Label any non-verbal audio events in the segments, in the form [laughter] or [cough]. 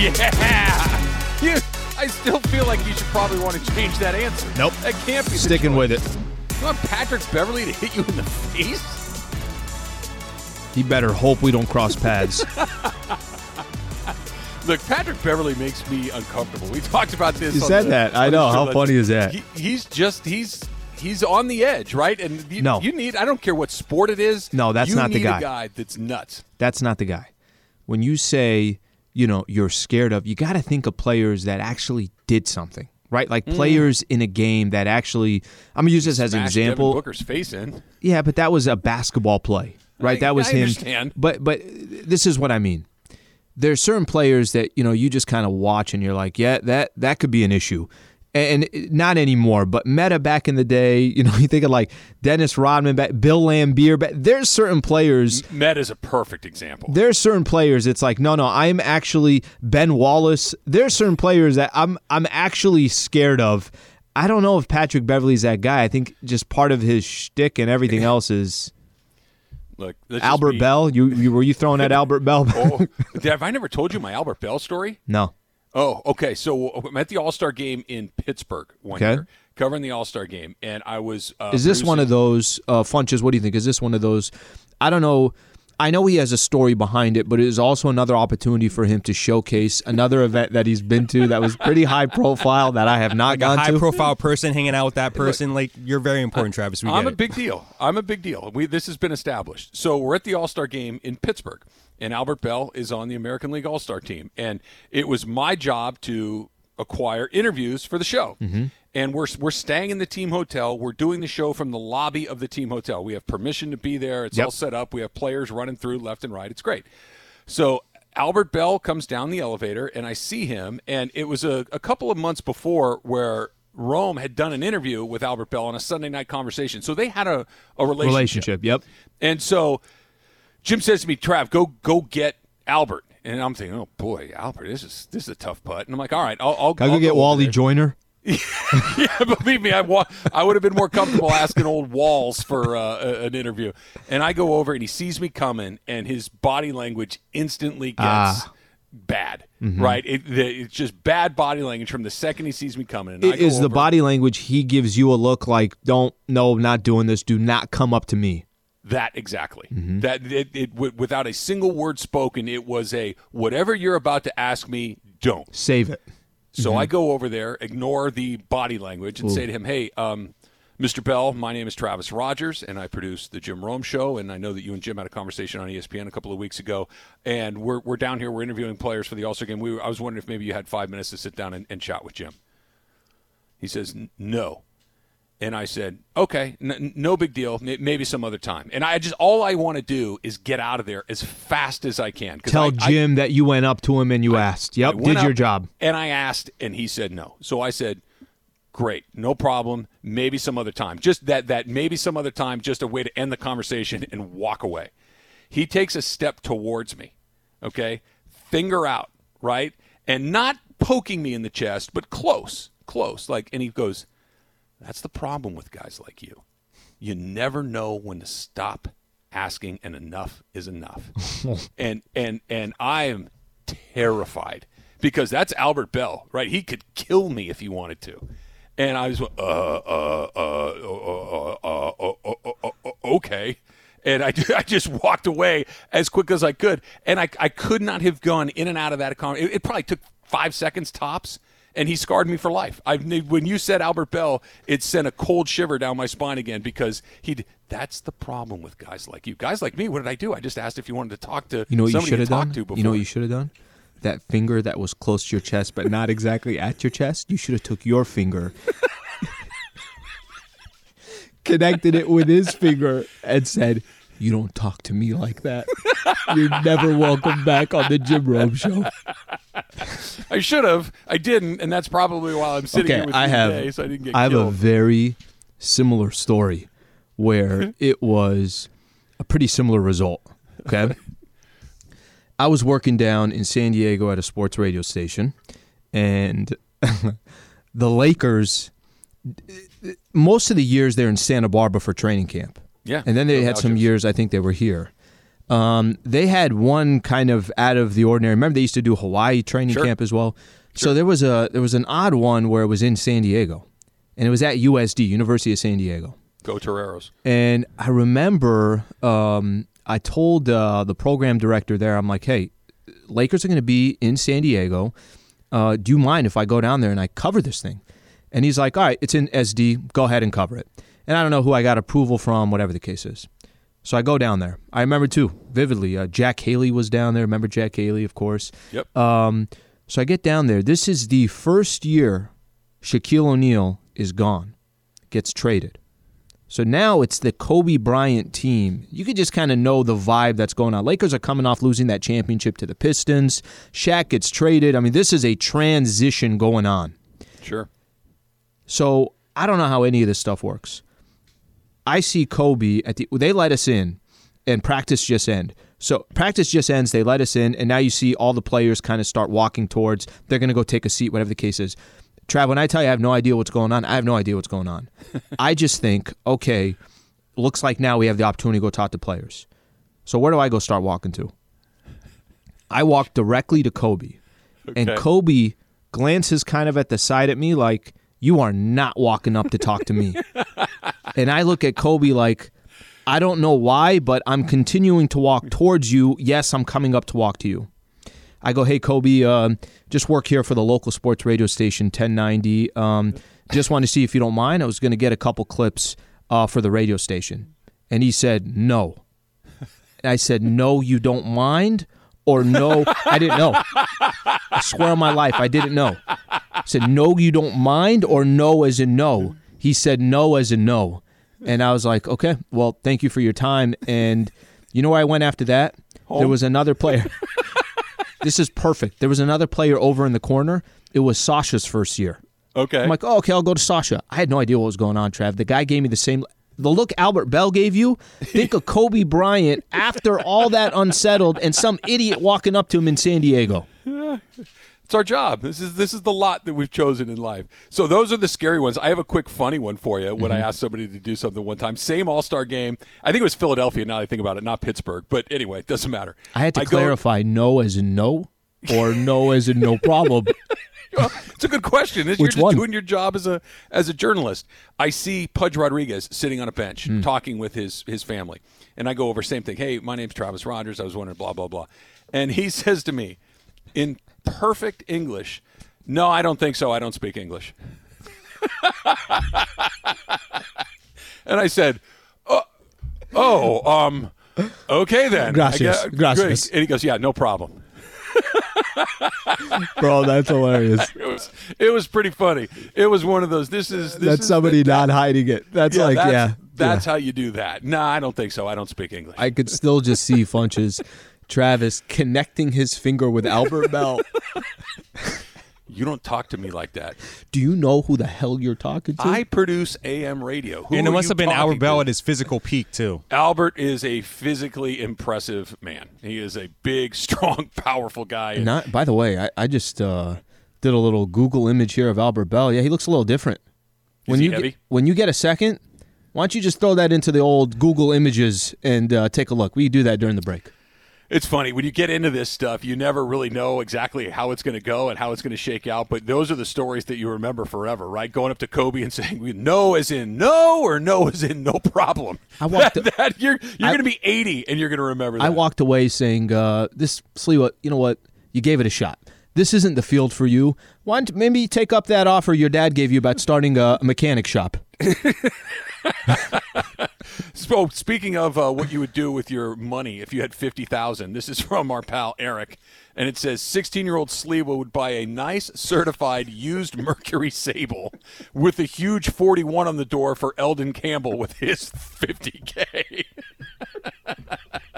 Yeah. You, I still feel like you should probably want to change that answer. Nope. That can't be Sticking with it. You want Patrick Beverley to hit you in the face? He better hope we don't cross paths. [laughs] Look, Patrick Beverley makes me uncomfortable. We talked about this. You said the- that. I know. How funny is that? He, he's just he's he's on the edge, right? And you, No. you need. I don't care what sport it is. No, that's not the guy. A guy that's nuts. That's not the guy. When you say, you know, you're scared of, you got to think of players that actually did something, right? Like Mm. players in a game that actually. I'm gonna use this as an Smash Devin example. Booker's face in. Yeah, but that was a basketball play, right? I- that was I him. understand. But but this is what I mean. There's certain players that you know you just kind of watch and you're like, yeah, that that could be an issue. And not anymore, but Metta back in the day, you know, [laughs] you think of like Dennis Rodman, back, Bill Laimbeer. Back, there's certain players Met is a perfect example. there's certain players it's like no no i'm actually ben wallace there's certain players that i'm i'm actually scared of i don't know if patrick beverley's that guy i think just part of his shtick and everything else is Look, albert be- belle you, you were you throwing at [laughs] albert belle Oh, [laughs] have I never told you my Albert Belle story? no Oh, okay. So I'm at the All Star game in Pittsburgh one Okay. year, covering the All Star game, and I was. Uh, is this one of those uh funches what do you think is this one of those i don't know I know he has a story behind it, but it is also another opportunity for him to showcase another event that he's been to that was pretty high profile that I have not Like a gone high to. profile person hanging out with that person, like you're very important, Travis. We I'm get a it. big deal. I'm a big deal. We this has been established. So we're at the All Star game in Pittsburgh, and Albert Belle is on the American League All Star team, and it was my job to acquire interviews for the show. Mm-hmm. And we're we're staying in the team hotel. We're doing the show from the lobby of the team hotel. We have permission to be there. It's Yep. all set up. We have players running through left and right. It's great. So Albert Belle comes down the elevator, and I see him. And it was a, a couple of months before where Rome had done an interview with Albert Belle on a Sunday night conversation. So they had a, a relationship. Relationship, yep. And so Jim says to me, Trav, go go get Albert. And I'm thinking, oh boy, Albert, this is this is a tough putt. And I'm like, all right, I'll, I'll, I'll go get Wally there." Joyner? [laughs] yeah, believe me, I, wa- I would have been more comfortable asking old Walls for uh, a- an interview. And I go over, and he sees me coming, and his body language instantly gets Ah. bad. Mm-hmm. Right? It, the, it's just bad body language from the second he sees me coming. And I It go is the body language he gives you a look like don't no not doing this do not come up to me That exactly. Mm-hmm. That it, it w- without a single word spoken, it was a whatever you're about to ask me, don't. save it So Mm-hmm. I go over there, ignore the body language, and say to him, "Hey, um, Mr. Belle, my name is Travis Rodgers, and I produce the Jim Rome Show. And I know that you and Jim had a conversation on ESPN a couple of weeks ago, and we're we're down here, we're interviewing players for the All Star game. We I was wondering if maybe you had five minutes to sit down and, and chat with Jim." He says, "No." And I said, "Okay, n- no big deal. Maybe some other time." And I just all I want to do is get out of there as fast as I can. tell I- I- jim that you went up to him and you asked yep did your job And I asked, and he said no. So I said, "Great, no problem. Maybe some other time. Just that that maybe some other time. Just a way to end the conversation and walk away." He takes a step towards me, okay, finger out, right, and not poking me in the chest, but close, close, like. And he goes, that's the problem with guys like you. You never know when to stop asking and enough is enough. and and and I am terrified because that's Albert Belle, right? He could kill me if he wanted to. And I was uh uh uh uh uh, uh, uh, uh okay. And I, I just walked away as quick as I could. And I, I could not have gone in and out of that. economy. it, it probably took five seconds tops and he scarred me for life. I when you said Albert Belle, it sent a cold shiver down my spine again because he. That's the problem with guys like you. Guys like me. What did I do? I just asked if you wanted to talk to you know what you should have done to before. you know what you should have done that finger that was close to your chest but not exactly at your chest you should have took your finger [laughs] connected it with his finger and said you don't talk to me like that you're never welcome back on the jim rome show I should have. I didn't, and that's probably why I'm sitting okay, here with I you have today, so I didn't get I have a very similar story where [laughs] it was a pretty similar result. Okay. I was working down in San Diego at a sports radio station, and [laughs] the Lakers. Most of the years they're in Santa Barbara for training camp. Yeah, and then they no had some years I think they were here. Um, they had one kind of out of the ordinary. Remember, they used to do Hawaii training Sure. camp as well. So there was a there was an odd one where it was in San Diego, and it was at USD, University of San Diego. Go Toreros. And I remember um, I told uh, the program director there, I'm like, hey, Lakers are going to be in San Diego. Uh, do you mind if I go down there and I cover this thing? And he's like, all right, it's in SD. Go ahead and cover it. And I don't know who I got approval from, whatever the case is. So I go down there. I remember too vividly. Uh, Jack Haley was down there. Remember Jack Haley, of course. Yep. Um, so I get down there. This is the first year Shaquille O'Neal is gone, gets traded. So now it's the Kobe Bryant team. You could just kind of know the vibe that's going on. Lakers are coming off losing that championship to the Pistons. Shaq gets traded. I mean, this is a transition going on. Sure. So I don't know how any of this stuff works. I see Kobe at the they let us in and practice just end. So practice just ends, they let us in, and now you see all the players kind of start walking towards they're gonna go take a seat, whatever the case is. Trav, when I tell you I have no idea what's going on, I have no idea what's going on. [laughs] I just think, okay, looks like now we have the opportunity to go talk to players. So where do I go start walking to? I walk directly to Kobe. And Kobe glances kind of at the side at me like, you are not walking up to talk to me. [laughs] and I look at Kobe like, I don't know why, but I'm continuing to walk towards you. Yes, I'm coming up to walk to you. I go, hey, Kobe, um, just work here for the local sports radio station 1090. Um, just want to see if you don't mind. I was going to get a couple clips uh, for the radio station. And he said, no. And I said, no, you don't mind? Or no, I didn't know. I swear on my life, I didn't know. I said, no, you don't mind? Or no as in no? He said, no as a no. And I was like, okay, well, thank you for your time. And you know where I went after that? There was another player. [laughs] this is perfect. There was another player over in the corner. It was Sasha's first year. Okay. I'm like, oh, okay, I'll go to Sasha. I had no idea what was going on, Trav. The guy gave me the same. The look Albert Belle gave you, think of Kobe Bryant after all that unsettled and some idiot walking up to him in San Diego. [laughs] It's our job. This is this is the lot that we've chosen in life. So those are the scary ones. I have a quick funny one for you. When I Mm-hmm. asked somebody to do something one time, same All Star game. I think it was Philadelphia. Now that I think about it, not Pittsburgh. But anyway, it doesn't matter. I had to go- clarify no as in no or no as in no problem. Well, [laughs] it's a good question. You're just one? doing your job as a as a journalist. I see Pudge Rodriguez sitting on a bench Hmm. talking with his his family, and I go over same thing. Hey, my name's Travis Rodgers. I was wondering blah blah blah, and he [laughs] says to me in perfect English, "No, I don't think so. I don't speak English." [laughs] and I said, "Oh, oh um, okay then." Gracias. Gracias. And he goes, "Yeah, no problem." Bro, that's hilarious. [laughs] It was it was pretty funny. It was one of those. This is this That's is somebody not hiding it. That's Yeah, like, that's, yeah. That's yeah. how you do that. No, I don't think so. I don't speak English. I could still just see Funches, Travis connecting his finger with Albert [laughs] Belle. you don't talk to me like that. Do you know who the hell you're talking to? I produce AM radio. Who and it must have been Albert Belle to? at his physical peak too. Albert is a physically impressive man. He is a big, [laughs] strong, powerful guy. Not. By the way, I, I just uh, did a little Google image here of Albert Belle. Yeah, he looks a little different. When he you heavy? Get, when you get a second, why don't you just throw that into the old Google images and uh, take a look? We do that during the break. It's funny when you get into this stuff, you never really know exactly how it's going to go and how it's going to shake out. But those are the stories that you remember forever, right? Going up to Kobe and [laughs] saying "no" as in no or "no" as in no problem. I walked- [laughs] That, that- you're you're going to be 80 and you're going to remember that. I walked away saying, uh, "This Sliwa, you know what? You gave it a shot. This isn't the field for you. Why don't maybe take up that offer your dad gave you about starting a mechanic shop?" [laughs] So speaking of uh, what you would do with your money if you had fifty thousand, this is from our pal Eric, and it says sixteen-year-old Sliwa would buy a nice certified used Mercury Sable with a huge forty-one on the door for Elden Campbell with his fifty k. [laughs]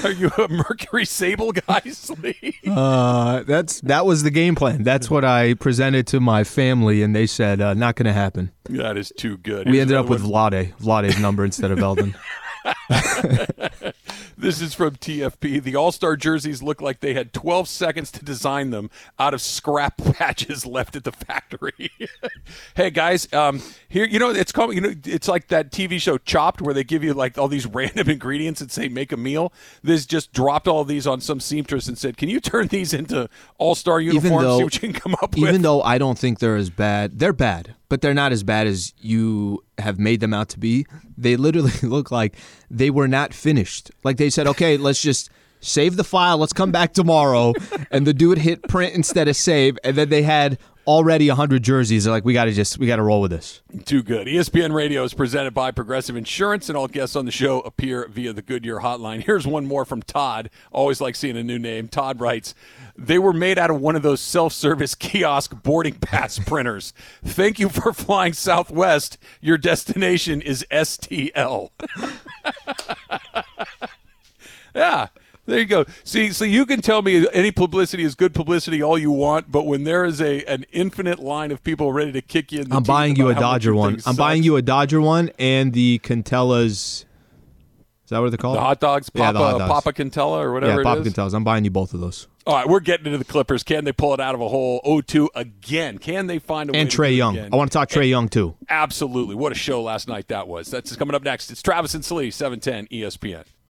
[laughs] Are you a Mercury Sable guy, [laughs] Slee? Uh, that's that was the game plan. That's what I presented to my family, and they said, uh, "Not going to happen." that is too good. We Here's ended up with one. Vlade, Vlade's number instead of Elden. [laughs] This is from TFP. The All Star jerseys look like they had 12 seconds to design them out of scrap [laughs] patches left at the factory. [laughs] hey guys, um, here you know it's called you know it's like that TV show Chopped where they give you like all these [laughs] random ingredients and say make a meal. This just dropped all these on some seamstress and said, "Can you turn these into All Star uniforms? though- see what you can come up Even with." though I don't think they're as bad, they're bad, but they're not as bad as you have made them out to be. They literally [laughs] look like they were not finished. Like they said, okay, let's just save the file. Let's come back tomorrow. and the dude hit print instead of save, and then they had already 100 jerseys. They're like, we got to just, we got to roll with this. Too good. ESPN Radio is presented by Progressive Insurance, and all guests on the show appear via the Goodyear hotline. [laughs] Here's one more from Todd. Always like seeing a new name. Todd writes, They were made out of one of those self service [laughs] kiosk boarding pass [laughs] printers. Thank you for flying Southwest. Your destination is STL. yeah. There you go. See, so you can tell me any publicity is good publicity all you want, but when there is a an infinite line of people ready to kick you in the I'm buying you a about how much Dodger one. I'm buying you a Dodger one and the Cantella's. Is that what they're called? The hot dogs, Yeah, Papa, the hot dogs. Papa Cantella, or whatever yeah, Papa. Cantella's. I'm buying you both of those. All right, we're getting into the Clippers. Can they pull it out of a hole? 0-2 again. Can they find a way And Trae Young. again? I want to talk Trae Young too. Absolutely. What a show last night that was. That's coming up next. It's Travis and Slee, E 710 ESPN.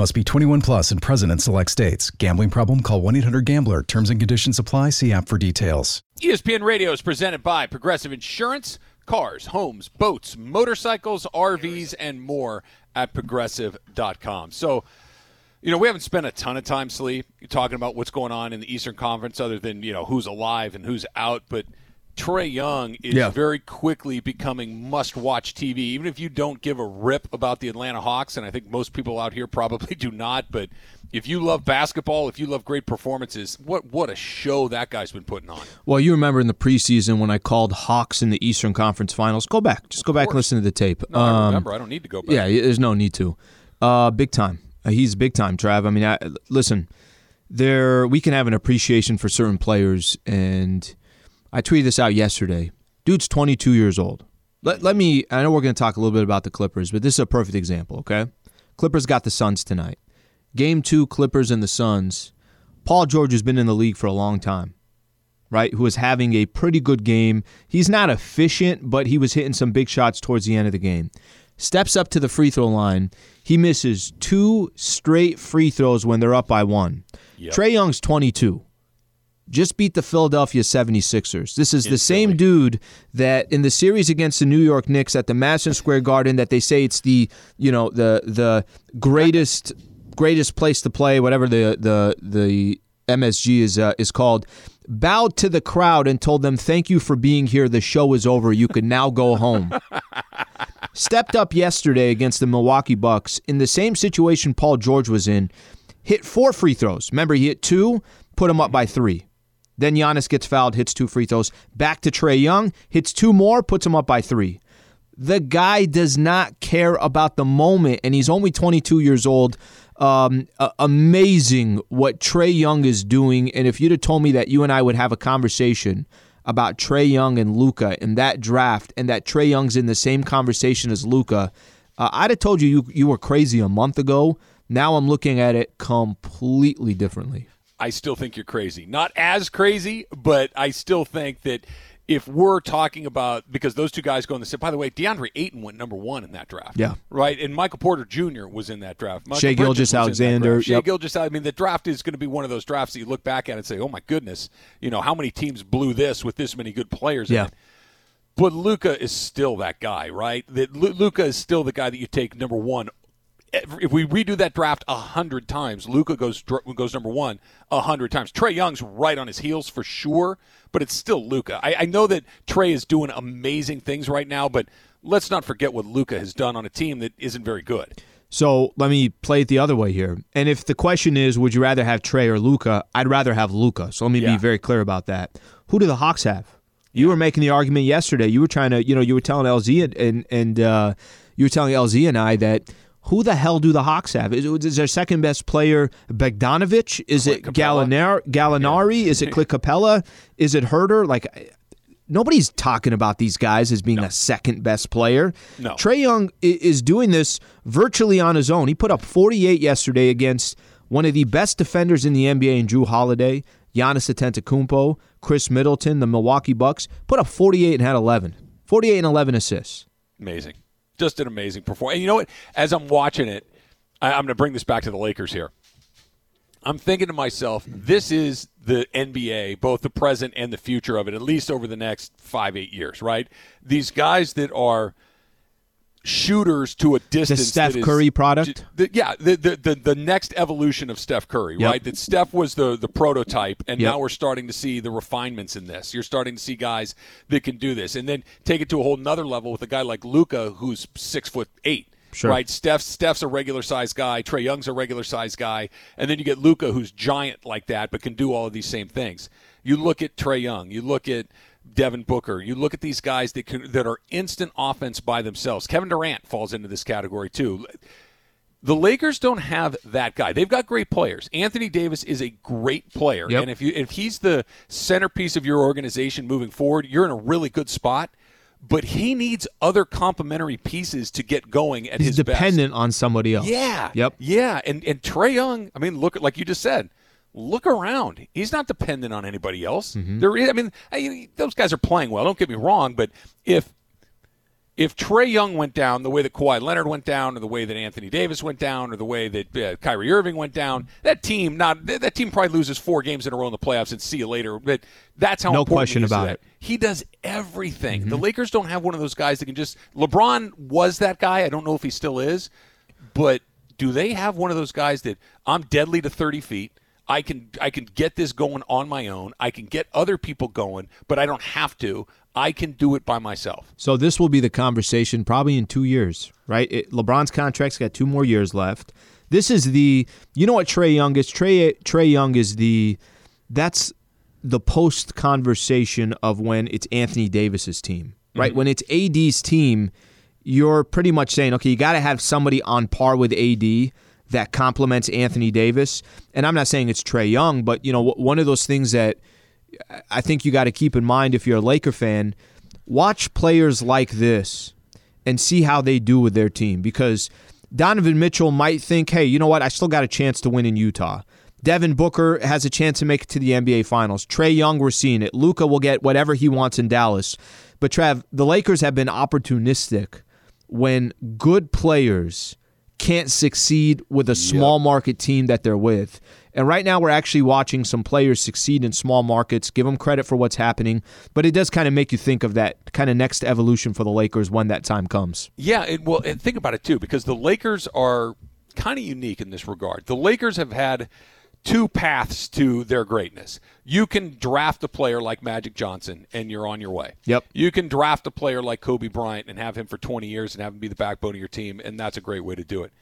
Must be 21 plus and present in select states. Gambling problem? Call 1 800 Gambler. Terms and conditions apply. See app for details. ESPN Radio is presented by Progressive Insurance, cars, homes, boats, motorcycles, RVs, and more at progressive.com. So, you know, we haven't spent a ton of time, Slee, talking about what's going on in the Eastern Conference other than, you know, who's alive and who's out, but Trae Young is Yeah. very quickly becoming must watch TV. Even if you don't give a rip about the Atlanta Hawks, and I think most people out here [laughs] probably do not, but if you love basketball, if you love great performances, what what a show that guy's been putting on. Well, you remember in the preseason when I called Hawks in the Eastern Conference Finals. Go back, just go back and listen to the tape. No, I Um, remember. I don't need to go back. Yeah, there's no need to. Uh, big time. Uh, he's big time, Trav. I mean, I, listen, there we can have an appreciation for certain players, and I tweeted this out yesterday. Dude's 22 years old. Let, let me. I know we're going to talk a little bit about the Clippers, but this is a perfect example. Okay, Clippers got the Suns tonight. Game two, Clippers and the Suns. Paul George has been in the league for a long time right, who was having a pretty good game. He's not efficient, but he was hitting some big shots towards the end of the game. Steps up to the free throw line. He misses two straight free throws when they're up by one. Trae Young's 22. Just beat the Philadelphia 76ers. This is the same dude that in the series against the New York Knicks at the Madison Square Garden that they say it's the, you know, the the greatest greatest place to play, whatever the the the MSG is uh, is called, bowed to the crowd and told them, "Thank you for being here. The show is over. You can now go home." [laughs] Stepped up yesterday against the Milwaukee Bucks in the same situation Paul George was in. Hit four free throws. Remember, he hit two, put him up by three. Then Giannis gets fouled, hits two free throws. Back to Trae Young, hits two more, puts him up by three. The guy does not care about the moment, and he's only 22 years old. Um, a- amazing what Trae Young is doing. And if you'd have told me that you and I would have a conversation about Trae Young and Luka in that draft, and that Trae Young's in the same conversation as Luka, uh, I'd have told you, you you were crazy a month ago. Now I'm looking at it completely differently. I still think you're crazy. Not as crazy, but I still think that if we're talking about because those two guys go in the same. By the way, DeAndre Ayton went number one in that draft. Yeah. right. And Michael Porter Jr. was in that draft. Michael Shai Bridges Gilgeous was in that Alexander. Shai yep. Gilgeous. I mean, the draft is going to be one of those drafts that you look back at and say, "Oh my goodness, you know how many teams blew this with this many good players." Yeah. In it. But Luka is still that guy, right? That Luka is still the guy that you take number one. If we redo that draft a hundred times, Luka goes goes number one a hundred times. Trae Young's right on his heels for sure, but it's still Luka. I, I know that Trae is doing amazing things right now, but let's not forget what Luka has done on a team that isn't very good. So let me play it the other way here. And if the question is, would you rather have Trae or Luka? I'd rather have Luka. So let me Yeah. be very clear about that. Who do the Hawks have? You were making the argument yesterday. You were trying to, you know, you were telling LZ and and, and uh, you were telling LZ and I that who the hell do the Hawks have? Is, is their second best player Bogdanovich? Is it Capela. Gallinar- Gallinari? Is it Clint Capela? Is it Huerter? Like nobody's talking about these guys as being a second best player. No. Trae Young is doing this virtually on his own. He put up 48 yesterday against one of the best defenders in the NBA in Jrue Holiday, Giannis Antetokounmpo, Khris Middleton, the Milwaukee Bucks. Put up 48 and had 11. 48 and 11 assists. Amazing. Just an amazing performance. And you know what? As I'm watching it, I, I'm going to bring this back to the Lakers here. I'm thinking to myself, this is the NBA, both the present and the future of it, at least over the next five, eight years, right? These guys that are shooters to a distance. Steph that is- Curry product? the, yeah, the, the the the next evolution of Steph Curry, Yep. right? That Steph was the the prototype, and Yep. now we're starting to see the refinements in this. You're starting to see guys that can do this, and then take it to a whole nother level with a guy like Luka, who's six foot eight. Sure. Right, Steph. Steph's a regular sized guy. Trae Young's a regular sized guy, and then you get Luka, who's giant like that, but can do all of these same things. You look at Trae Young. You look at Devin Booker. You look at these guys that can, that are instant offense by themselves. Kevin Durant falls into this category too. The Lakers don't have that guy. They've got great players. Anthony Davis is a great player, Yep. and if you if he's the centerpiece of your organization moving forward, you're in a really good spot. But he needs other complementary pieces to get going at He's his best. dependent on somebody else. Yeah. Yep. Yeah. And and Trae Young, I mean, look at like you just said, look around. He's not dependent on anybody else. Mm-hmm. There is, I mean, I, those guys are playing well. Don't get me wrong, but if if Trae Young went down the way that Kawhi Leonard went down, or the way that Anthony Davis went down, or the way that uh, Kyrie Irving went down, that team not that team probably loses four games in a row in the playoffs and see you later. But that's how No important question he is to about it. Mm-hmm. He does everything. The Lakers don't have one of those guys that can just. LeBron was that guy. I don't know if he still is, but do they have one of those guys that I'm deadly to 30 feet? I can I can get this going on my own. I can get other people going, but I don't have to. I can do it by myself. So this will be the conversation probably in two years, right? It, LeBron's contract's got two more years left. This is the, you know what Trae Young is? Trae Trae Young is the, that's the post conversation of when it's Anthony Davis's team, right? Mm-hmm. When it's AD's team, you're pretty much saying, okay, you got to have somebody on par with AD that complements Anthony Davis. And I'm not saying it's Trae Young, but you know, one of those things that I think you got to keep in mind if you're a Laker fan, watch players like this and see how they do with their team because Donovan Mitchell might think, hey, you know what? I still got a chance to win in Utah. Devin Booker has a chance to make it to the NBA Finals. Trae Young, we're seeing it. Luka will get whatever he wants in Dallas. But Trav, the Lakers have been opportunistic when good players can't succeed with a small market team that they're with. And right now, we're actually watching some players succeed in small markets. Give them credit for what's happening, but it does kind of make you think of that kind of next evolution for the Lakers when that time comes. Yeah, it, well, and think about it too, because the Lakers are kind of unique in this regard. The Lakers have had two paths to their greatness. You can draft a player like Magic Johnson, and you're on your way. Yep. You can draft a player like Kobe Bryant and have him for 20 years and have him be the backbone of your team, and that's a great way to do it.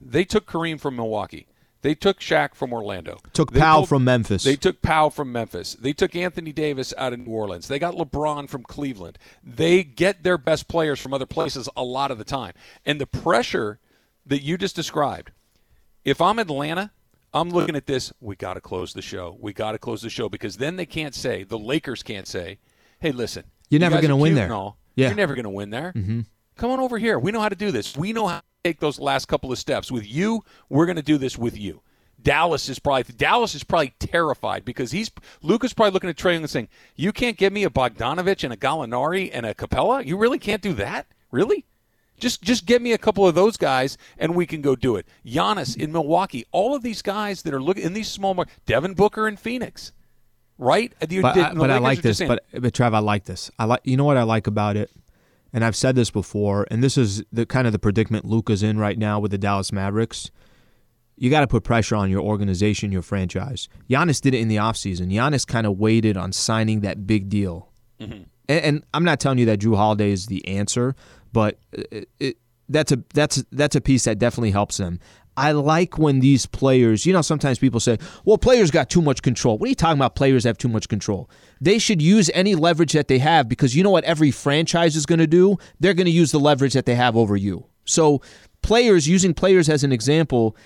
They took Kareem from Milwaukee. They took Shaq from Orlando. Took They Powell pulled- from Memphis. They took Powell from Memphis. They took Anthony Davis out of New Orleans. They got LeBron from Cleveland. They get their best players from other places a lot of the time. And the pressure that you just described, if I'm Atlanta, I'm looking at this, we got to close the show. We got to close the show because then they can't say, the Lakers can't say, hey, listen, You're you never gonna win there. Yeah. You're never going to win there. Mm-hmm. Come on over here. We know how to do this. We know how to take those last couple of steps. With you, we're going to do this with you. Dallas is probably Dallas is probably terrified because he's Luka's probably looking at Trae Young and saying, "You can't give me a Bogdanovich and a Gallinari and a Capela. You really can't do that, really." Just just get me a couple of those guys and we can go do it. Giannis in Milwaukee, all of these guys that are looking in these small mar- Devin Booker in Phoenix, right? But, I, but I like this. But but Trav, I like this. I like. You know what I like about it, and I've said this before, and this is the kind of the predicament Luka's in right now with the Dallas Mavericks. You got to put pressure on your organization, your franchise. Giannis did it in the offseason. Giannis kind of waited on signing that big deal. Mm-hmm. And, and I'm not telling you that Jrue Holiday is the answer, but it, it, that's a that's that's a piece that definitely helps them. I like when these players, you know, sometimes people say, well, players got too much control. What are you talking about? Players have too much control. They should use any leverage that they have because you know what every franchise is going to do? They're going to use the leverage that they have over you. So, players, using players as an example,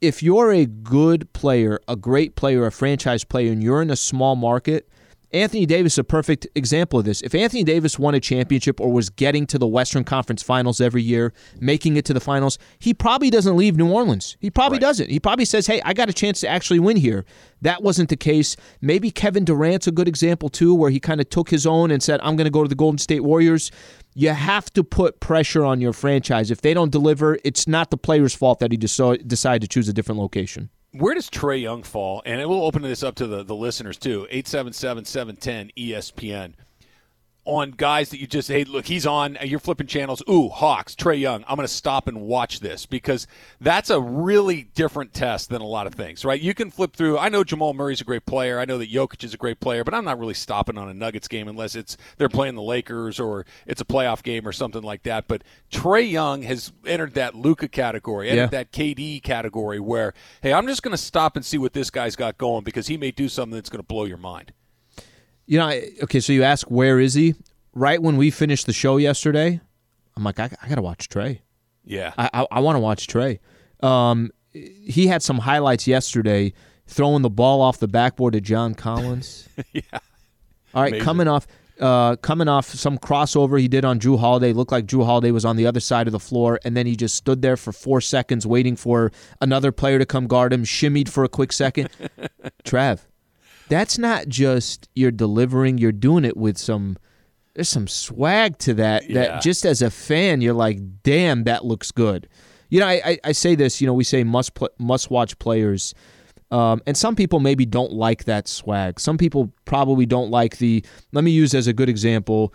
if you're a good player, a great player, a franchise player, and you're in a small market, Anthony Davis is a perfect example of this. If Anthony Davis won a championship or was getting to the Western Conference Finals every year, making it to the finals, he probably doesn't leave New Orleans. He probably right. doesn't. He probably says, "Hey, I got a chance to actually win here." That wasn't the case. Maybe Kevin Durant's a good example too, where he kind of took his own and said, "I'm going to go to the Golden State Warriors." You have to put pressure on your franchise. If they don't deliver, it's not the player's fault that he decided to choose a different location where does Trae Young fall? And we'll open this up to the, the listeners too. 877 710 ESPN on guys that you just hey look he's on uh, you're flipping channels. Ooh hawks Trae young i'm going to stop and watch this because that's a really different test than a lot of things right? You can flip through i know jamal murray's a great player. I know that Jokic is a great player but i'm not really stopping on a nuggets game unless it's they're playing the lakers or it's a playoff game or something like that. But Trae young has entered that Luka category entered yeah. that kd category where hey i'm just going to stop and see what this guy's got going because he may do something that's going to blow your mind you know, I, okay, so you ask where is he? Right when we finished the show yesterday, I'm like, I, I got to watch Trae. Yeah, I I, I want to watch Trae. Um, he had some highlights yesterday, throwing the ball off the backboard to John Collins. [laughs] yeah. All right, Amazing. coming off. Uh, coming off some crossover he did on Jrue Holiday, looked like Jrue Holiday was on the other side of the floor, and then he just stood there for four seconds waiting for another player to come guard him, shimmied for a quick second. [laughs] Trav, that's not just you're delivering, you're doing it with some there's some swag to that yeah. that just as a fan you're like, damn, that looks good. You know, I, I, I say this, you know, we say must pl- must watch players. Um, and some people maybe don't like that swag. Some people probably don't like the. Let me use as a good example,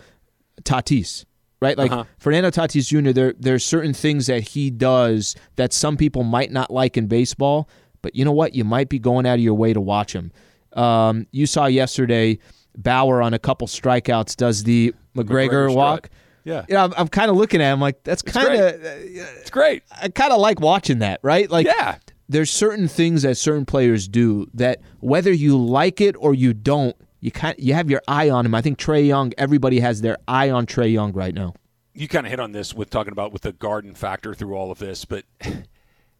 Tatis, right? Like uh-huh. Fernando Tatis Jr. There there are certain things that he does that some people might not like in baseball, but you know what? You might be going out of your way to watch him. Um, you saw yesterday Bauer on a couple strikeouts does the McGregor, McGregor walk. Yeah, you know, I'm, I'm kind of looking at him like that's kind of it's great. I kind of like watching that, right? Like, yeah, there's certain things that certain players do that whether you like it or you don't, you kind you have your eye on him. I think Trae Young, everybody has their eye on Trae Young right now. You kind of hit on this with talking about with the garden factor through all of this, but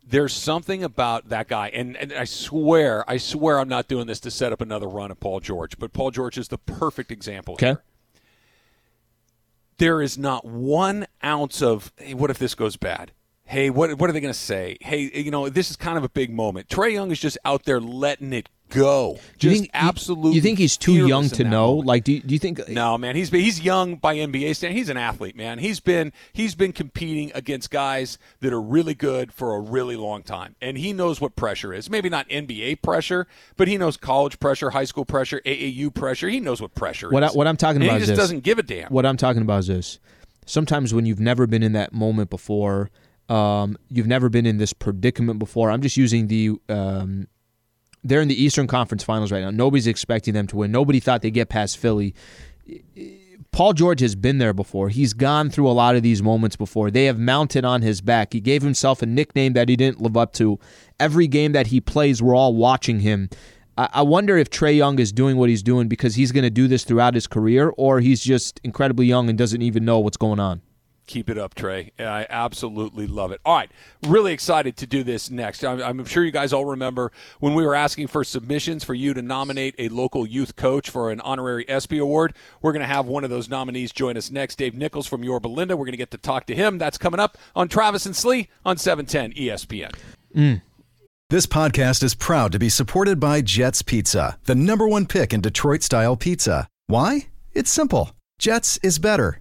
there's something about that guy, and, and I swear, I swear I'm not doing this to set up another run at Paul George, but Paul George is the perfect example. Okay. Here. There is not one ounce of, hey, what if this goes bad? Hey, what, what are they going to say? Hey, you know, this is kind of a big moment. Trae Young is just out there letting it go. Do you think, absolutely. You think he's too young to know? Moment. Like, do you, do you think? No, man. He's he's young by NBA standards. He's an athlete, man. He's been he's been competing against guys that are really good for a really long time, and he knows what pressure is. Maybe not NBA pressure, but he knows college pressure, high school pressure, AAU pressure. He knows what pressure what is. I, what I'm talking and about he just is doesn't give a damn. What I'm talking about is this. Sometimes when you've never been in that moment before. Um, you've never been in this predicament before. I'm just using the um, they're in the Eastern Conference Finals right now. Nobody's expecting them to win. Nobody thought they'd get past Philly. Paul George has been there before. He's gone through a lot of these moments before. They have mounted on his back. He gave himself a nickname that he didn't live up to. Every game that he plays, we're all watching him. I wonder if Trae Young is doing what he's doing because he's going to do this throughout his career, or he's just incredibly young and doesn't even know what's going on. Keep it up, Trae. I absolutely love it. All right, really excited to do this next. I'm, I'm, sure you guys all remember when we were asking for submissions for you to nominate a local youth coach for an honorary ESPY award. We're going to have one of those nominees join us next. Dave Nichols from Yorba Linda. We're going to get to talk to him. That's coming up on Travis and Slee on 710 ESPN. Mm. This podcast is proud to be supported by Jets Pizza, the number one pick in Detroit style pizza. Why? It's simple. Jets is better.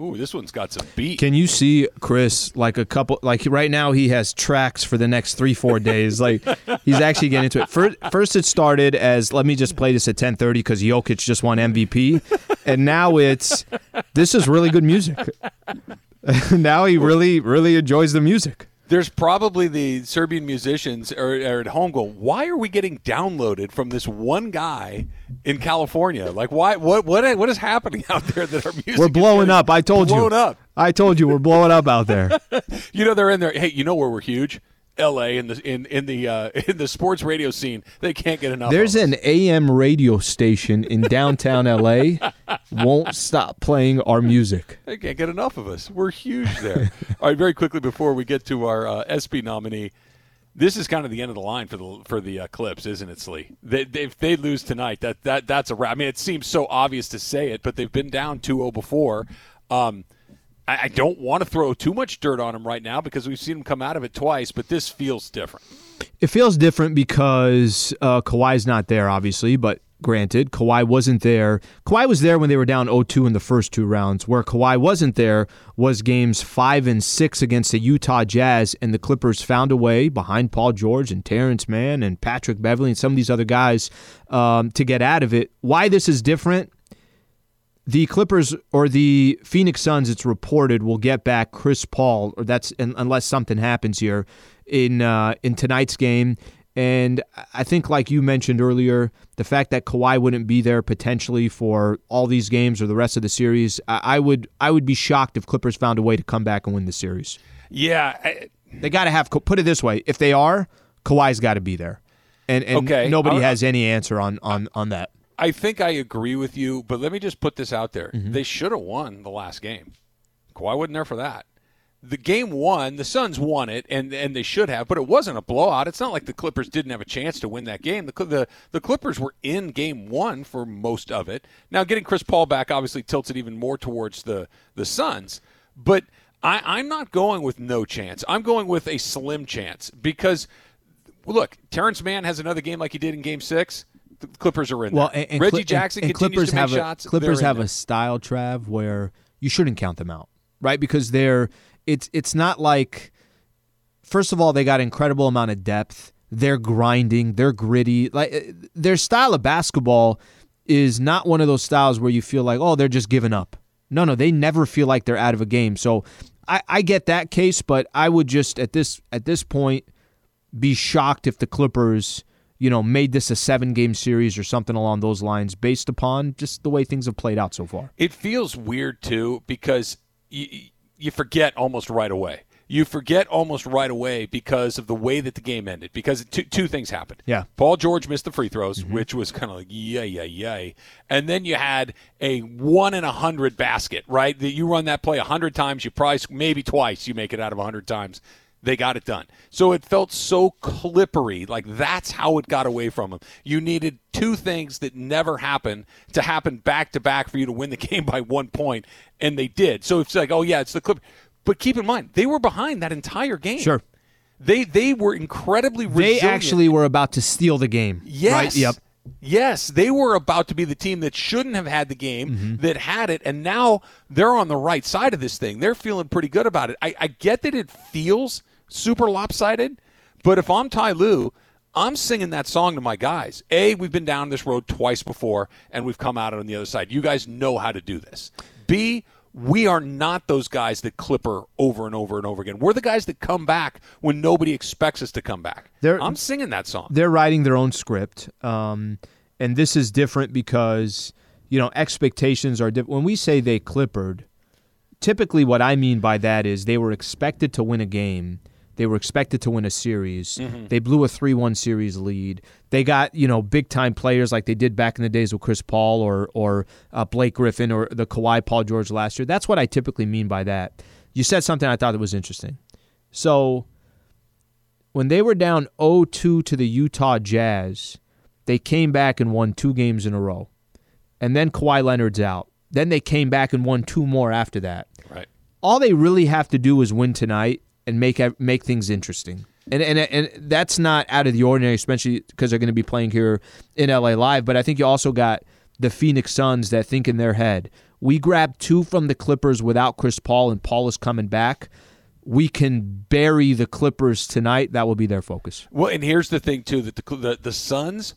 Ooh, this one's got some beat. Can you see Chris like a couple like right now he has tracks for the next three four days like [laughs] he's actually getting into it. First, first it started as let me just play this at ten thirty because Jokic just won MVP, and now it's this is really good music. [laughs] now he really really enjoys the music. There's probably the Serbian musicians are, are at home going, "Why are we getting downloaded from this one guy in California? Like, why? What? What? What is happening [laughs] out there that our music? We're blowing up. I told you. blown up. I told you we're blowing up out there. [laughs] You know they're in there. Hey, you know where we're huge? L.A. in the in in the uh, [laughs] in the sports radio scene. They can't get enough. There's an AM radio station in downtown LA [laughs] won't stop playing our music. They can't get enough of us. We're huge there. [laughs] All right, very quickly before we get to our uh, SP nominee, this is kind of the end of the line for the for the uh, Clips, isn't it, Slee? They, they, if they lose tonight, that that that's a wrap. I mean, it seems so obvious to say it, but they've been down 2-0 before. Um, I, I don't want to throw too much dirt on him right now because we've seen him come out of it twice, but this feels different. It feels different because uh, Kawhi's not there, obviously, but granted, Kawhi wasn't there. Kawhi was there when they were down 0-2 in the first two rounds. Where Kawhi wasn't there was games five and six against the Utah Jazz, and the Clippers found a way behind Paul George and Terance Mann and Patrick Beverley and some of these other guys um, to get out of it. Why this is different? The Clippers or the Phoenix Suns, it's reported, will get back Chris Paul, or that's unless something happens here in uh, in tonight's game. And I think, like you mentioned earlier, the fact that Kawhi wouldn't be there potentially for all these games or the rest of the series, I, would I would be shocked if Clippers found a way to come back and win the series. Yeah, I, They got to have put it this way: if they are, Kawhi's got to be there, and and Okay. nobody has any answer on on on that. I think I agree with you, but let me just put this out there. Mm-hmm. They should have won the last game. Kawhi wasn't there for that. The game won, the Suns won it, and, and they should have, but it wasn't a blowout. It's not like the Clippers didn't have a chance to win that game. The, the, the Clippers were in game one for most of it. Now, getting Chris Paul back obviously tilts it even more towards the, the Suns, but I, I'm not going with no chance. I'm going with a slim chance because, look, Terance Mann has another game like he did in game six. The Clippers are in Well, there. and, and Reggie Cli- Jackson and, and continues Clippers to make have shots. A, Clippers have a style, Trav, where you shouldn't count them out, right? Because they're it's it's not like first of all they got incredible amount of depth. They're grinding. They're gritty. Like uh, their style of basketball is not one of those styles where you feel like oh they're just giving up. No, no, they never feel like they're out of a game. So I, I get that case, but I would just at this at this point be shocked if the Clippers, you know, made this a seven game series or something along those lines based upon just the way things have played out so far. It feels weird too because you, you forget almost right away. You forget almost right away because of the way that the game ended. Because two, two things happened. Yeah. Paul George missed the free throws, mm-hmm. which was kind of like yay, yay, yay. And then you had a one in a hundred basket, right? That you run that play a hundred times, you probably maybe twice you make it out of a hundred times. They got it done. So it felt so clippery. Like that's how it got away from them. You needed two things that never happen to happen back to back for you to win the [laughs] game by one point, and they did. So it's like, oh yeah, it's the clip. But keep in mind, they were behind that entire game. Sure. They they were incredibly They actually were about to steal the game. Yes. Right? Yep. Yes, they were about to be the team that shouldn't have had the game, Mm-hmm. that had it, and now they're on the right side of this thing. They're feeling pretty good about it. I, I get that it feels super lopsided, but if I'm Ty Lue, I'm singing that song to my guys. A, we've been down this road twice before, and we've come out on the other side. You guys know how to do this. B, we are not those guys that clipper over and over and over again. We're the guys that come back when nobody expects us to come back. They're- I'm singing that song. They're writing their own script. Um, and this is different because, you know, expectations are different. When we say they clippered, typically what I mean by that is they were expected to win a game. They were expected to win a series. They blew a 3 1 series lead. They got, you know, big time players like they did back in the days with Chris Paul or, or uh, Blake Griffin or the Kawhi Paul George last year. That's what I typically mean by that. You said something I thought that was interesting. So when they were down 0-2 to the Utah Jazz, they came back and won two games in a row. And then Kawhi Leonard's out. Then they came back and won two more after that. right. All they really have to do is win tonight and make make things interesting. And and and that's not out of the ordinary, especially because they're going to be playing here in LA Live. But I think you also got the Phoenix Suns that think in their head, We grab two from the Clippers without Chris Paul, and Paul is coming back. We can bury the Clippers tonight. That will be their focus. Well, and here's the thing too that the the, the Suns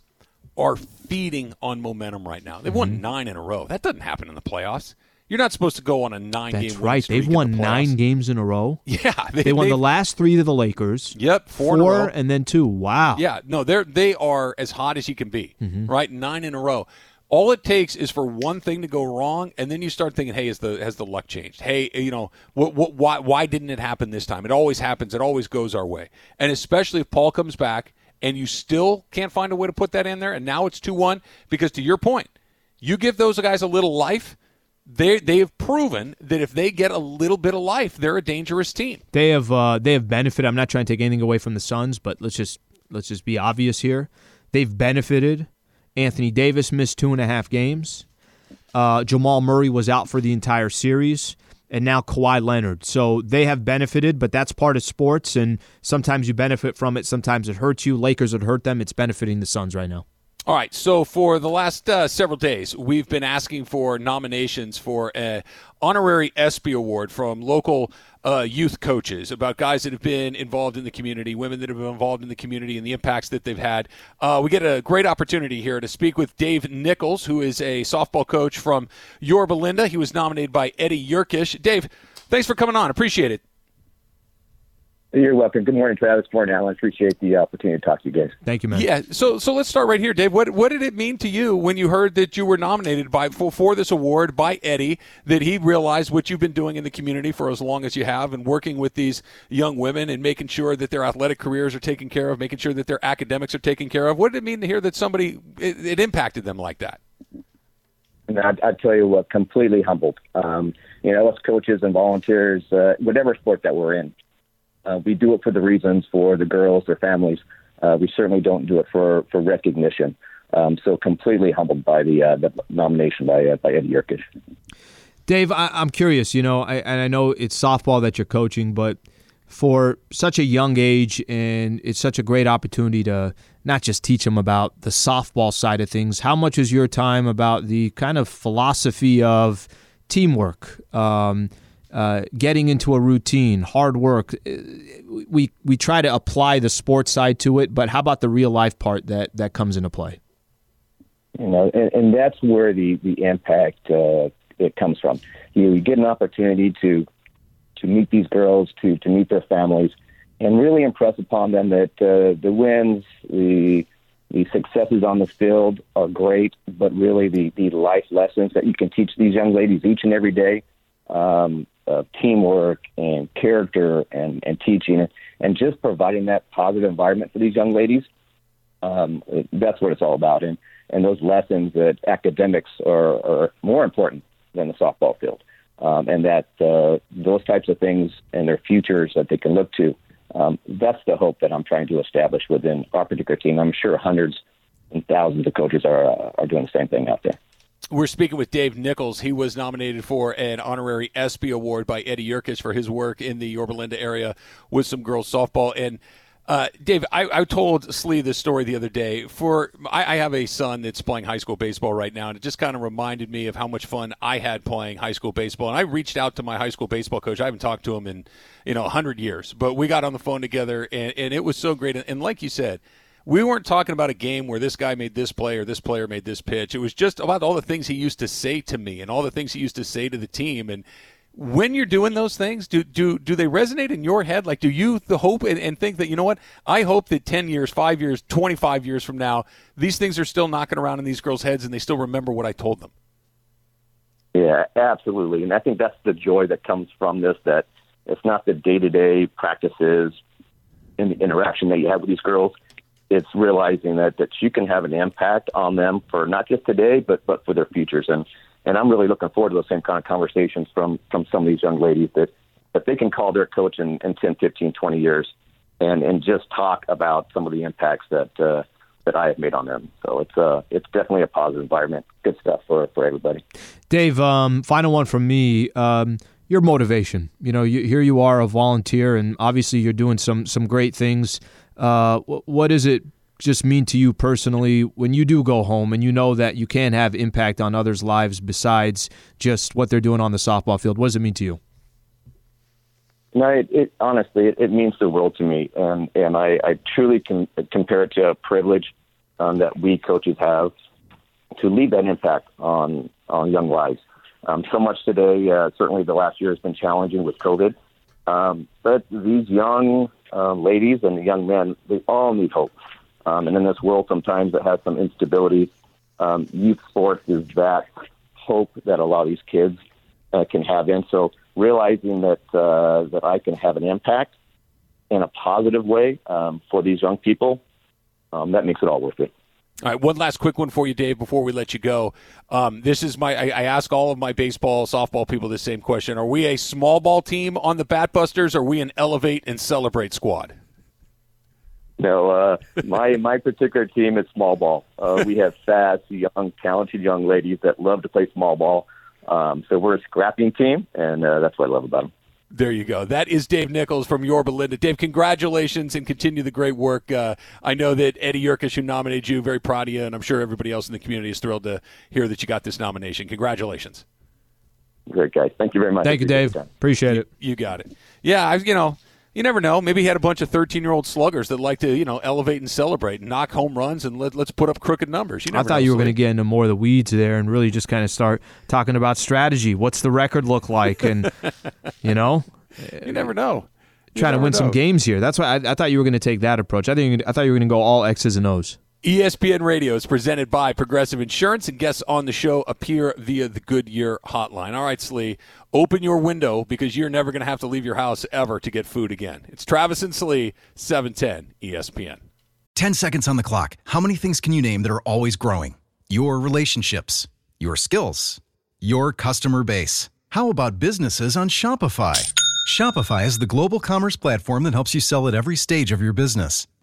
are feeding on momentum right now. They've Mm-hmm. won nine in a row. That doesn't happen in the playoffs. You're not supposed to go on a nine game. That's right. They've won nine games in a row. [laughs] Yeah, they, They won the last three to the Lakers. Yep, four row. and then two. Wow. Yeah, no, they're they are as hot as you can be, Mm-hmm. right? Nine in a row. All it takes is for one thing to go wrong, and then you start thinking, "Hey, has the has the luck changed? Hey, you know, what, what, why why didn't it happen this time? It always happens. It always goes our way." And especially if Paul comes back and you still can't find a way to put that in there, and now it's two one because to your point, you give those guys a little life. They they have proven that if they get a little bit of life, they're a dangerous team. They have uh, they have benefited. I'm not trying to take anything away from the Suns, but let's just let's just be obvious here. They've benefited. Anthony Davis missed two and a half games. Uh, Jamal Murray was out for the entire series, and now Kawhi Leonard. So they have benefited, but that's part of sports, and sometimes you benefit from it. Sometimes it hurts you. Lakers would hurt them. It's benefiting the Suns right now. All right, so for the last uh, several days, we've been asking for nominations for an honorary ESPY award from local uh, youth coaches about guys that have been involved in the community, women that have been involved in the community, and the impacts that they've had. Uh, we get a great opportunity here to speak with Dave Nichols, who is a softball coach from Yorba Linda. He was nominated by Eddie Yurkish. Dave, thanks for coming on. Appreciate it. You're welcome. Good morning, Travis. Good Morning, Alan. Appreciate the opportunity to talk to you guys. Thank you, man. Yeah, so so let's start right here, Dave. What what did it mean to you when you heard that you were nominated by for, for this award by Eddie? That he realized what you've been doing in the community for as long as you have, and working with these young women and making sure that their athletic careers are taken care of, making sure that their academics are taken care of. What did it mean to hear that somebody it, it impacted them like that? And I, I tell you what, completely humbled. Um, you know, us coaches and volunteers, uh, whatever sport that we're in, uh, we do it for the reasons for the girls, their families. Uh, we certainly don't do it for for recognition. Um, so completely humbled by the uh, the nomination by uh, by Eddie Yurkish. Dave, I, I'm curious. You know, I, and I know it's softball that you're coaching, but for such a young age, and it's such a great opportunity to not just teach them about the softball side of things. How much is your time about the kind of philosophy of teamwork, um, uh, getting into a routine, hard work? Uh, We we try to apply the sports side to it, but how about the real life part that that comes into play? you know, and, and that's where the the impact uh, it comes from. You get an opportunity to to meet these girls, to to meet their families, and really impress upon them that uh, the wins, the the successes on the field are great, but really the the life lessons that you can teach these young ladies each and every day, um, uh, teamwork and character and and teaching, and just providing that positive environment for these young ladies um, that's what it's all about. And and those lessons that academics are, are more important than the softball field, um, and that uh, those types of things and their futures that they can look to. Um, that's the hope that I'm trying to establish within our particular team. I'm sure hundreds and thousands of coaches are uh, are doing the same thing out there. We're speaking with Dave Nichols. He was nominated for an honorary ESPY award by Eddie Yurkish for his work in the Yorba Linda area with some girls softball. And uh, Dave, I, I told Slee this story the other day. For I, I have a son that's playing high school baseball right now, and it just kind of reminded me of how much fun I had playing high school baseball. And I reached out to my high school baseball coach. I haven't talked to him in you know hundred years, but we got on the phone together, and, and it was so great. And, and like you said, we weren't talking about a game where this guy made this play or this player made this pitch. It was just about all the things he used to say to me and all the things he used to say to the team. And when you're doing those things, do do do they resonate in your head? Like, do you the hope and, and think that you know what? I hope that ten years, five years, twenty five years from now, these things are still knocking around in these girls' heads and they still remember what I told them. Yeah, absolutely. And I think that's the joy that comes from this that it's not the day to day practices and the interaction that you have with these girls. It's realizing that, that you can have an impact on them for not just today, but, but for their futures. And, and I'm really looking forward to those same kind of conversations from, from some of these young ladies that, that they can call their coach in, in 10, 15, 20 years and, and just talk about some of the impacts that, uh, that I have made on them. So it's uh, it's definitely a positive environment. Good stuff for, for everybody. Dave, um, final one from me. Um, your motivation. You know, you, here you are, a volunteer, and obviously you're doing some some great things. Uh, wh- what is it just mean to you personally when you do go home and you know that you can have impact on others' lives besides just what they're doing on the softball field? What does it mean to you? No, it, it honestly it, it means the world to me, and and I, I truly can compare it to a privilege um, that we coaches have to leave that impact on on young lives. Um, so much today, uh, certainly the last year has been challenging with COVID, um, but these young uh, ladies and young men, they all need hope. Um, and in this world, sometimes that has some instability. Um, youth sports is that hope that a lot of these kids uh, can have in. So realizing that uh, that I can have an impact in a positive way um, for these young people, um, that makes it all worth it. All right, one last quick one for you, Dave, before we let you go. Um, this is my, I, I, ask all of my baseball, softball people the same question. Are we a small ball team on the Batbusters, or are we an elevate and celebrate squad? No, uh, my [laughs] my particular team is small ball. Uh, we have fast, young, talented young ladies that love to play small ball. Um, so we're a scrapping team, and uh, that's what I love about them. There you go. That is Dave Nichols from Yorba Linda. Dave, congratulations and continue the great work. Uh, I know that Eddie Yurkish, who nominated you, very proud of you, and I'm sure everybody else in the community is thrilled to hear that you got this nomination. Congratulations. Great, guys. Thank you very much. Thank you, Dave. Appreciate it. You, you got it. Yeah, I, you know, you never know. Maybe he had a bunch of 13 year old sluggers that like to, you know, elevate and celebrate and knock home runs and let, let's put up crooked numbers. I thought you were going to get into more of the weeds there and really just kind of start talking about strategy. What's the record look like? And, [laughs] you know, you never know. You trying to win know. some games here. That's why I, I, thought you were going to take that approach. I think I thought you were going to go all X's and O's. ESPN Radio is presented by Progressive Insurance, and guests on the show appear via the Goodyear hotline. All right, Slee, open your window because you're never going to have to leave your house ever to get food again. It's Travis and Slee, 710 ESPN. 10 seconds on the clock. How many things can you name that are always growing? Your relationships, your skills, your customer base. How about businesses on Shopify? Shopify is the global commerce platform that helps you sell at every stage of your business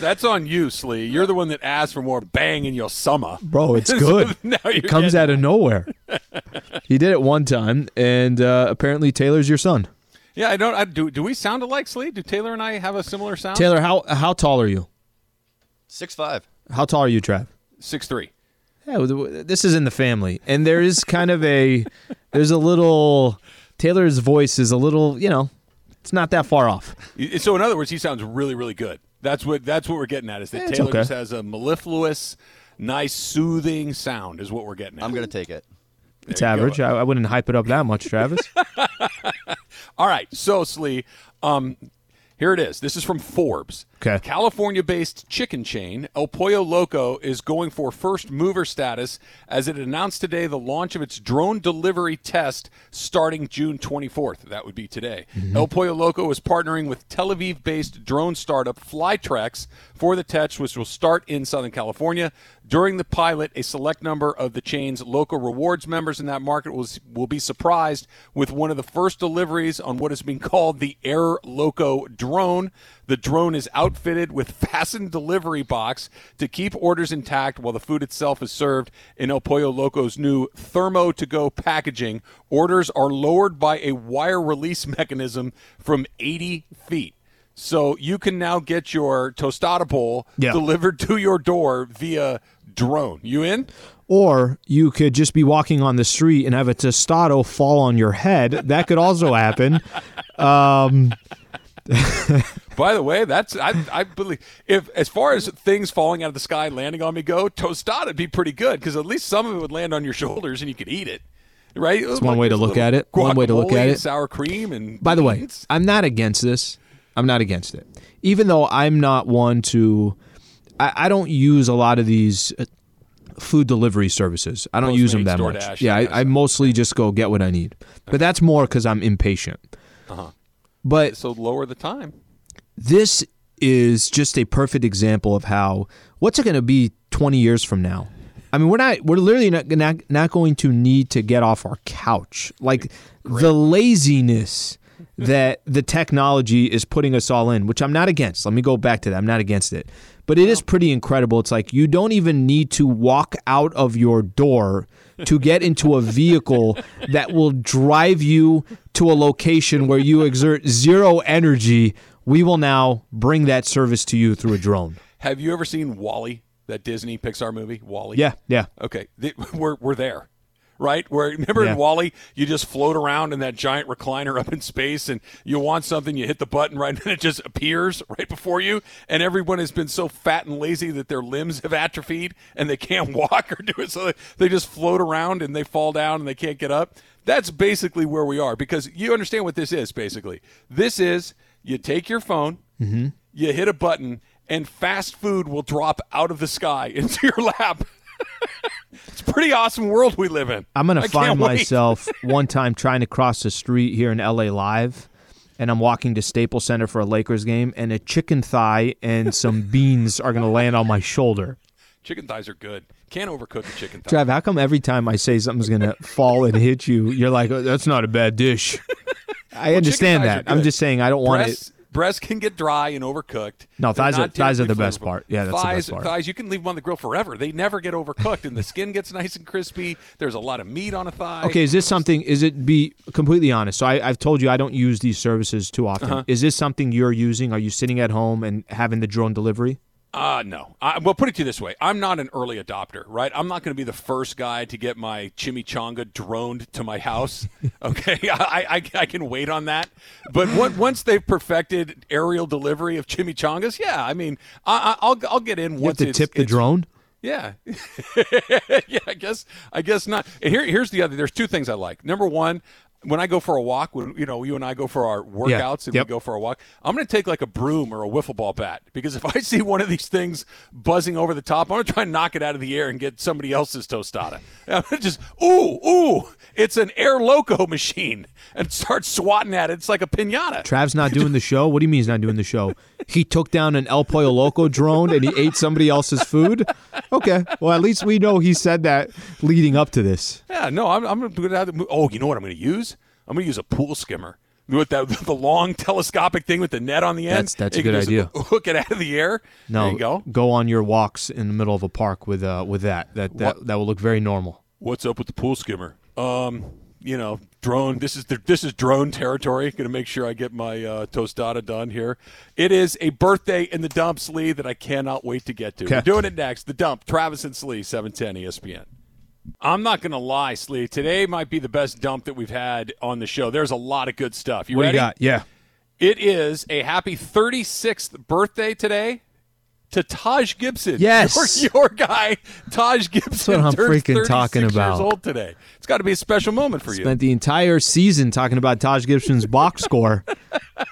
That's on you, Slee. You're the one that asked for more bang in your summer. Bro, it's [laughs] good. it comes out of nowhere. he did it one time, and uh, apparently Taylor's your son. Yeah, I don't. I, do do we sound alike, Slee? Do Taylor and I have a similar sound? Taylor, how how tall are you? Six five. How tall are you, Trav? Six three. Yeah, this is in the family, and there is kind of a [laughs] there's a little Taylor's voice is a little you know it's not that far off. So in other words, he sounds really really good. That's what that's what we're getting at. Is that yeah, Taylor okay. just has a mellifluous, nice, soothing sound. Is what we're getting at. I'm going to take it. There it's average. I, I, wouldn't hype it up that much, Travis. [laughs] All right, so Slee, um, here it is. This is from Forbes. Okay. California based chicken chain El Pollo Loco is going for first mover status as it announced today the launch of its drone delivery test starting June 24th. That would be today. Mm-hmm. El Pollo Loco is partnering with Tel Aviv based drone startup Flytrex for the test, which will start in Southern California. During the pilot, a select number of the chain's local rewards members in that market will, will be surprised with one of the first deliveries on what is being called the Air Loco drone. The drone is outfitted with [laughs] fastened delivery box to keep orders intact while the food itself is served in El Pollo Loco's new Thermo to go packaging. Orders are lowered by a wire release [laughs] mechanism from 80 feet. So you can now get your tostada bowl yeah. delivered to your door via drone. You in? Or you could just be walking on the street and have a tostado fall on your head. That could also happen. Um, [laughs] By the way, that's I, I believe if as far as things falling out of the sky landing on me go, tostada would be pretty good because at least some of it would land on your shoulders and you could eat it. Right? It's one way to look at it. One way to look at it. Sour cream and. By the way, I'm not against this. I'm not against it, even though I'm not one to. I, I don't use a lot of these uh, food delivery services. I don't use them that much. Yeah, I, I, mostly just go get what I need. But that's more because I'm impatient. Uh-huh. But so lower the time. This is just a perfect example of how what's it going to be 20 years from now I mean, we're not we're literally not not, not going to need to get off our couch. Like the laziness that the technology is putting us all in, which I'm not against. Let me go back to that. I'm not against it. But it is pretty incredible. It's like you don't even need to walk out of your door to get into a vehicle that will drive you to a location where you exert zero energy. We will now bring that service to you through a drone. Have you ever seen WALL-E, that Disney Pixar movie? WALL-E. Yeah, yeah. Okay, [laughs] we're we're there, right? Where remember Yeah. in WALL-E, you just float around in that giant recliner up in space, and you want something, you hit the button right, [laughs] and it just appears right before you. And everyone has been so fat and lazy that their limbs have atrophied and they can't [laughs] walk or do it, so they just float around and they fall down and they can't get up. That's basically where we are because you understand what this is. Basically, this is you take your phone, mm-hmm. you hit a button, and fast food will drop out of the sky [laughs] into your lap. [laughs] it's a pretty awesome world we live in. I'm gonna I find myself [laughs] one time trying to cross the street here in LA Live, and I'm walking to Staples Center for a Lakers game, and a chicken thigh and some beans are gonna land on my shoulder. Chicken thighs are good. Can't overcook a chicken thigh. Trav, how come every time I say something's gonna fall and hit you, you're like, oh, "That's not a bad dish." I understand that. I'm just saying I don't want it. breasts, breasts can get dry and overcooked. No, thighs are- thighs are the best part. Yeah, that's the best part. Thighs, you can leave them on the grill forever. They never get overcooked, and the skin gets nice and crispy. There's a lot of meat on a thigh. Okay, is this something? Is it be completely honest? So I, I've told you I don't use these services too often. Uh-huh. Is this something you're using? Are you sitting at home and having the drone delivery? Uh, no. I, well, put it to you this way. I'm not an early adopter, right? I'm not going to be the first guy to get my chimichanga droned to my house. [laughs] Okay. [laughs] I, I, I can wait on that. But what, once they've perfected aerial delivery of chimichangas, yeah, I mean, I, I- I'll, I'll get in You once have to tip the drone. Yeah, [laughs] yeah. I guess I guess not. And here, here's the other. There's two things I like. Number one, when I go for a walk, when you know you and I go for our workouts and Yep. we go for a walk, I'm going to take like a broom or a wiffle ball bat because if [laughs] I see one of these things buzzing over the top, I'm going to try and knock it out of the air and get somebody else's tostada. [laughs] I'm going to just ooh ooh, it's an air loco machine and start swatting at it. It's like a pinata. Trav's not [laughs] doing the show. What do you mean he's not doing the show? He took down an El Pollo Loco drone and he ate somebody else's food. Okay, well at least we know he said that leading up to this. Yeah, no, I'm, I'm going to have to. Oh, you know what I'm going to use? I'm going to use a pool skimmer with that [laughs] the long telescopic thing with the net on the end. That's- that's a good idea. [laughs] Hook it out of the air. No, there you go. go on your walks in the middle of a park with uh with that. That that, What? that will look very normal. What's up with the pool skimmer? Um, you know, drone. This is the, this is drone territory. Going to make sure I get my uh, tostada done here. It is a birthday in the dumps, Lee, that I cannot wait to get to. Okay. We're doing it next. The dump. Travis and Slee, seven ten ESPN. I'm not going to lie, Slee. Today might be the best dump that we've had on the show. There's a lot of good stuff. You What ready? you got? Yeah. It is a happy 36th birthday today to Taj Gibson. Yes. your, your guy, Taj Gibson. That's what I'm freaking 36 talking Years about. old today. It's got to be a special moment for you. Spent the entire season talking about Taj Gibson's box [laughs] score,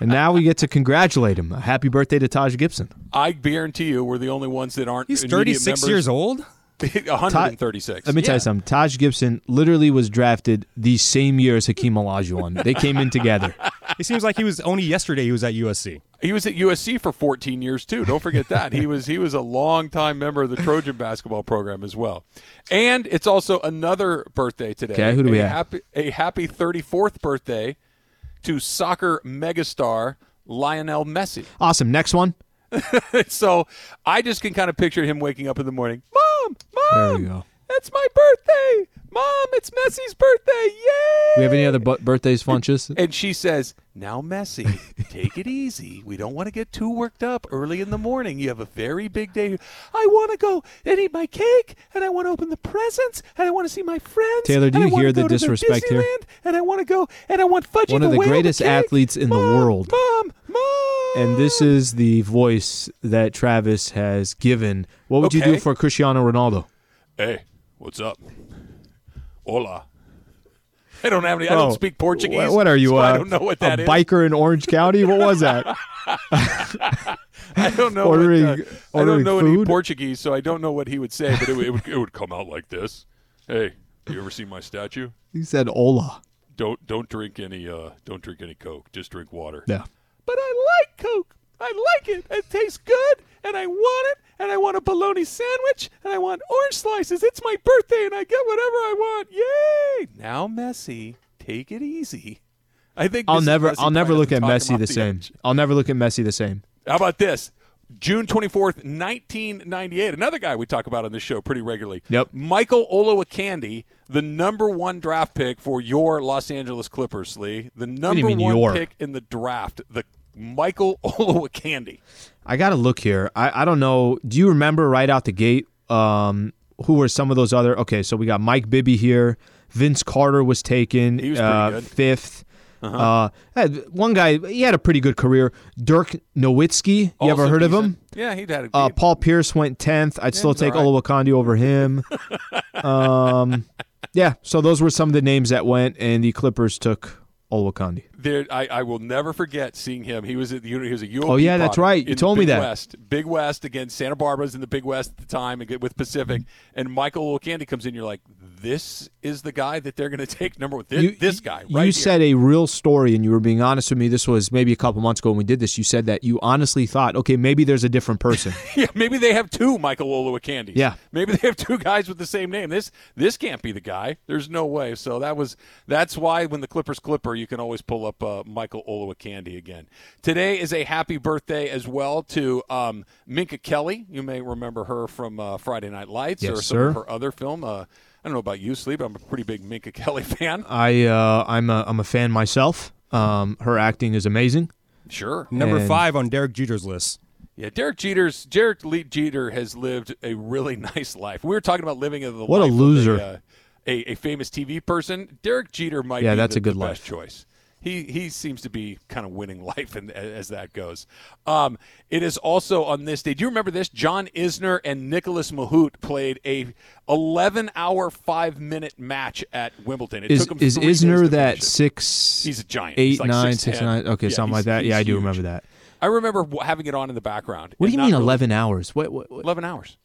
and now we get to congratulate him. Happy birthday to Taj Gibson. I guarantee you, we're the only ones that aren't. He's 36 members. years old. [laughs] 136. Let me tell Yeah. you something. Taj Gibson literally was drafted the same year as Hakeem Olajuwon. They came in together. [laughs] It seems like he was only yesterday. He was at USC. He was at USC for 14 years too. Don't forget that. he was he was a longtime member of the Trojan basketball program as well. And it's also another birthday today. Okay, who do we a have? Happy, a happy 34th birthday to soccer megastar Lionel Messi. Awesome. Next one. [laughs] so I just can kind of picture him waking up in the morning. Mom, Mom, go. it's my birthday. Mom, it's Messi's birthday. Yay! We have any other bu- birthdays, Funches? [laughs] And she says, Now, Messi, take it easy. We don't want to get too worked up early in the morning. You have a very big day. I want to go and eat my cake, and I want to open the presents, and I want to see my friends. Taylor, do and I you wanna hear the go to disrespect here? Disneyland, And I want to go, and I want Fudgy One of the the Whale greatest cake. athletes in the Mom, world. Mom, mom. And this is the voice that Travis has given. What would you Okay. do for Cristiano Ronaldo? Hey, what's up? Hola. I don't have any. I don't Oh, speak Portuguese. What, are you? so uh, I don't know what that a is. biker in Orange County? What was that? [laughs] I don't know. Ordering- what, uh, I don't know any? Portuguese, so I don't know what he would say. But it, would- it would it would come out like this. Hey, you ever seen my statue? he said "Hola." Don't don't drink any uh don't drink any Coke. Just drink water. Yeah. But I like Coke. I like it. It tastes good, and I want it, and I want a bologna sandwich, and I want orange slices. It's my birthday, and I get whatever I want. Yay! Now, Messi, take it easy. I think I'll never I'll never look at Messi the the same. edge. I'll never look at Messi the same. How about this? June 24th, 1998. Another guy we talk about on this show pretty regularly. Yep. Michael Olowokandi, the number one draft pick for your Los Angeles Clippers, Lee. The number one your? pick in the draft. The Michael [laughs] Olowokandi. I got to look here. I, I don't know. Do you remember right out the gate um, who were some of those other? Okay, so we got Mike Bibby here. Vince Carter was taken He was uh, good. 5th uh had one guy, he had a pretty good career. Dirk Nowitzki, you ever Also heard of him? Yeah, he'd had a Uh, Paul Pierce went 10th. I'd still he's take right. Olowokandi over him. [laughs] um, yeah, so those were some of the names that went, and the Clippers took Olowokandi. there, I, I will never forget seeing him. He was at the he was a UOP Oh, yeah, that's right. You told me Big that. West, Big West against Santa Barbara's in the Big West at the time, and with Pacific. Mm-hmm. And Michael Olowokandi comes in. You're like, this is the guy that they're going [laughs] to take number one. This, You- this guy, You here. said a real story, and you were being honest with me. This was maybe a couple months ago when we did this. You said that you honestly thought, okay, maybe there's a different person. [laughs] Yeah, maybe they have two Michael Olowokandis. Yeah. maybe they have two guys with the same name. This this can't be the guy. There's no way. So that was that's why when the Clippers Clipper, you can always pull up uh, Michael Olowokandi again. Today is a happy birthday as well to um, Minka Kelly. You may remember her from uh, Friday Night Lights Yes, or some sir. of her other film. Uh, I don't know about you, Slee. I'm a pretty big Minka [laughs] Kelly fan. I uh, I'm a I'm a fan myself. Um, her acting is amazing. Sure. Number And- five on Derek Jeter's list. Yeah, Derek Jeter's Derek Lee Jeter has lived a really [laughs] nice life. We were talking about living in the What a life of loser. a, uh, a, a famous TV person. Derek Jeter might Yeah, be that's the, a good the life. best choice. He he seems to be kind of winning [laughs] life in, as that goes. Um, it is also on this day. Do you remember this? John Isner and Nicolas Mahut played a 11 hour five minute match at Wimbledon. It Is took is three days to Isner that six? He's a giant. eight, like nine, six, nine. Okay, Yeah, something like that. Yeah, I do huge. remember that. I remember having it on in the background. What do you mean really- eleven hours? What, what, what? 11 hours.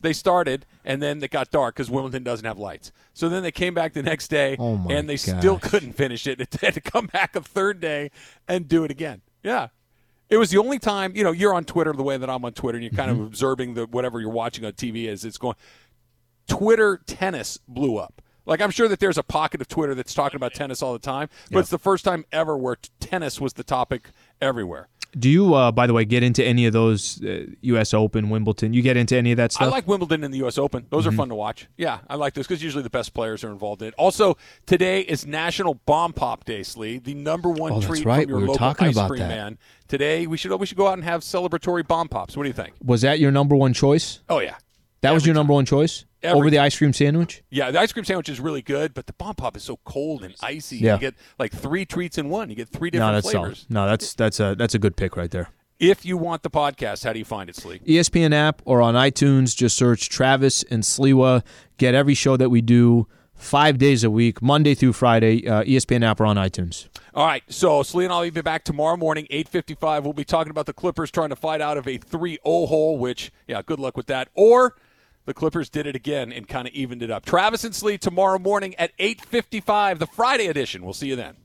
They started, and then it got dark because Wimbledon doesn't have lights. So then they came back the next day, Oh, and they still couldn't finish it. [laughs] They had to come back a third day and do it again. Yeah. It was the only time, you know, you're on Twitter the way that I'm on Twitter, and you're kind Mm-hmm. of observing the whatever you're watching on TV as it's going. Twitter tennis blew up. Like I'm sure that there's a pocket of Twitter that's talking about tennis all the time, but it's the first time ever where t- tennis was the topic everywhere. Do you, uh, by the way, get into any of those uh, U.S. Open, Wimbledon? You get into any of that stuff? I like Wimbledon and the U.S. Open. Those Mm-hmm. are fun to watch. Yeah, I like those because usually the best players are involved in it. Also, today is National Bomb Pop Day, Slee. The number one Oh, treat right. from your We were local talking ice about cream that. man. Today, we should we should go out and have celebratory bomb pops. What do you think? Was that your number one choice? Oh yeah, That was Every your number one choice Every over the ice cream sandwich. yeah. The ice cream sandwich is really good, but the bomb pop is so cold and icy. Yeah. You get like three treats in one. You get three No, different that's flavors. solid. No, that's that's a that's a good pick right there. If you want the podcast, how do you find it, Slee? ESPN app or on iTunes, just search Travis and Sliwa. Get every show that we do five days a week, Monday through Friday. Uh, ESPN app or on iTunes. All right, so Slee and I'll be back tomorrow morning, 8.55. We'll be talking about the Clippers trying to fight out of a 3-0 hole, which, yeah, good luck with that. Or the Clippers did it again and kind of evened it up. Travis and Slee tomorrow morning at 8.55, the Friday edition. We'll see you then.